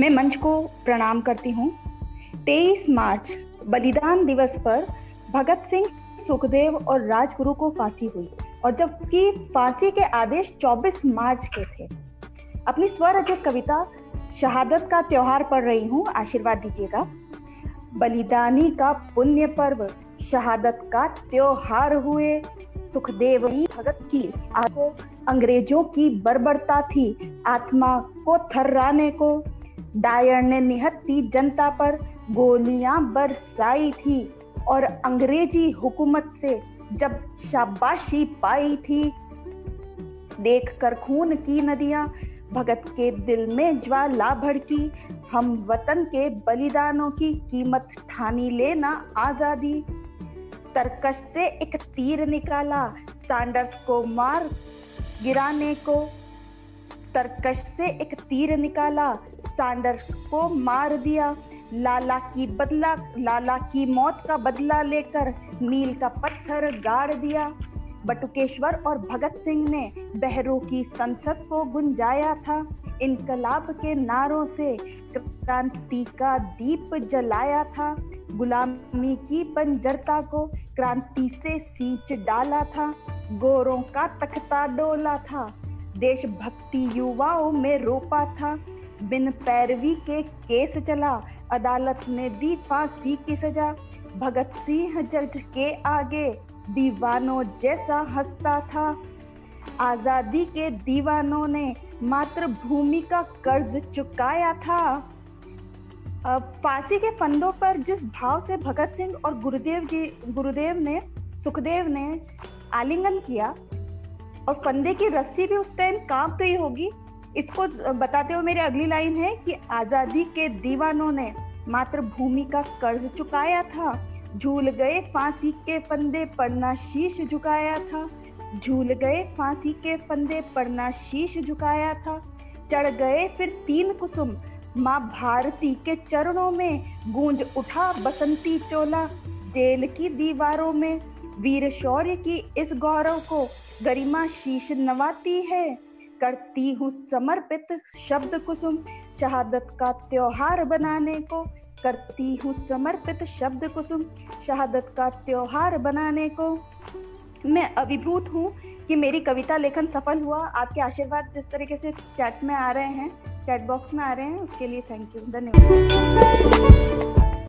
मैं मंच को प्रणाम करती हूँ। 23 मार्च, बलिदान दिवस पर भगत सिंह, सुखदेव और राजगुरु को फांसी हुई और जबकि फांसी के आदेश 24 मार्च के थे। अपनी स्वरचित कविता शहादत का त्योहार पढ़ रही हूँ, आशीर्वाद दीजिएगा। बलिदानी का पुण्य पर्व, शहादत का त्योहार हुए। सुखदेव भगत की आपको अंग्रेज़ों की बर्बरता थी, आत्मा को थर्राने को। डायर ने निहत्ती जनता पर गोलियाँ बरसाई थी और अंग्रेज़ी हुकूमत से जब शाबाशी पाई थी, देखकर खून की नदियाँ, भगत के दिल में ज्वाला भड़की, हम वतन के बलिदानों की कीमत ठानी लेना आज़ादी। तरकश से एक तीर निकाला, सैंडर्स को मार, गिराने को तरकश से एक तीर निकाला सैंडर्स को मार दिया। लाला की बदला, लाला की मौत का बदला लेकर नील का पत्थर गाड़ दिया। बटुकेश्वर और भगत सिंह ने बहरू की संसद को गुंजाया था। इनकलाब के नारों से क्रांति का दीप जलाया था। गुलामी की बंजरता को क्रांति से सींच डाला था। गोरों का तख्ता डोला था। देशभक्ति युवाओं में रोपा था। बिन पैरवी के केस चला। अदालत ने दी फांसी की सजा। भगत सिंह जज के आगे दीवानों जैसा हंसता था। आज़ादी के दीवानों ने मातृभूमि का कर्ज चुकाया था। फांसी के फंदों पर जिस भाव से भगत सिंह और गुरुदेव जी, गुरुदेव ने, सुखदेव ने आलिंगन किया और फंदे की रस्सी भी उस टाइम काम तो ही होगी। इसको बताते हुए मेरी अगली लाइन है कि आज़ादी के दीवानों ने मातृभूमि का कर्ज चुकाया था। झूल गए फांसी के फंदे पड़ना शीश झुकाया था। झूल गए फांसी के फंदे पड़ना शीश झुकाया था। चढ़ गए फिर तीन कुसुम। माँ भारती के चरणों में गूंज उठा बसंती चोला। जेल की दीवारों में वीर शौर्य की इस गौरव को गरिमा शीश नवाती है। करती हूँ समर्पित शब्द कुसुम, शहादत का त्योहार बनाने को। करती हूँ समर्पित शब्द कुसुम, शहादत का त्योहार बनाने को। मैं अभिभूत हूँ कि मेरी कविता लेखन सफल हुआ। आपके आशीर्वाद जिस तरीके से चैट में आ रहे हैं, चैट बॉक्स में आ रहे हैं, उसके लिए थैंक यू धन्यवाद।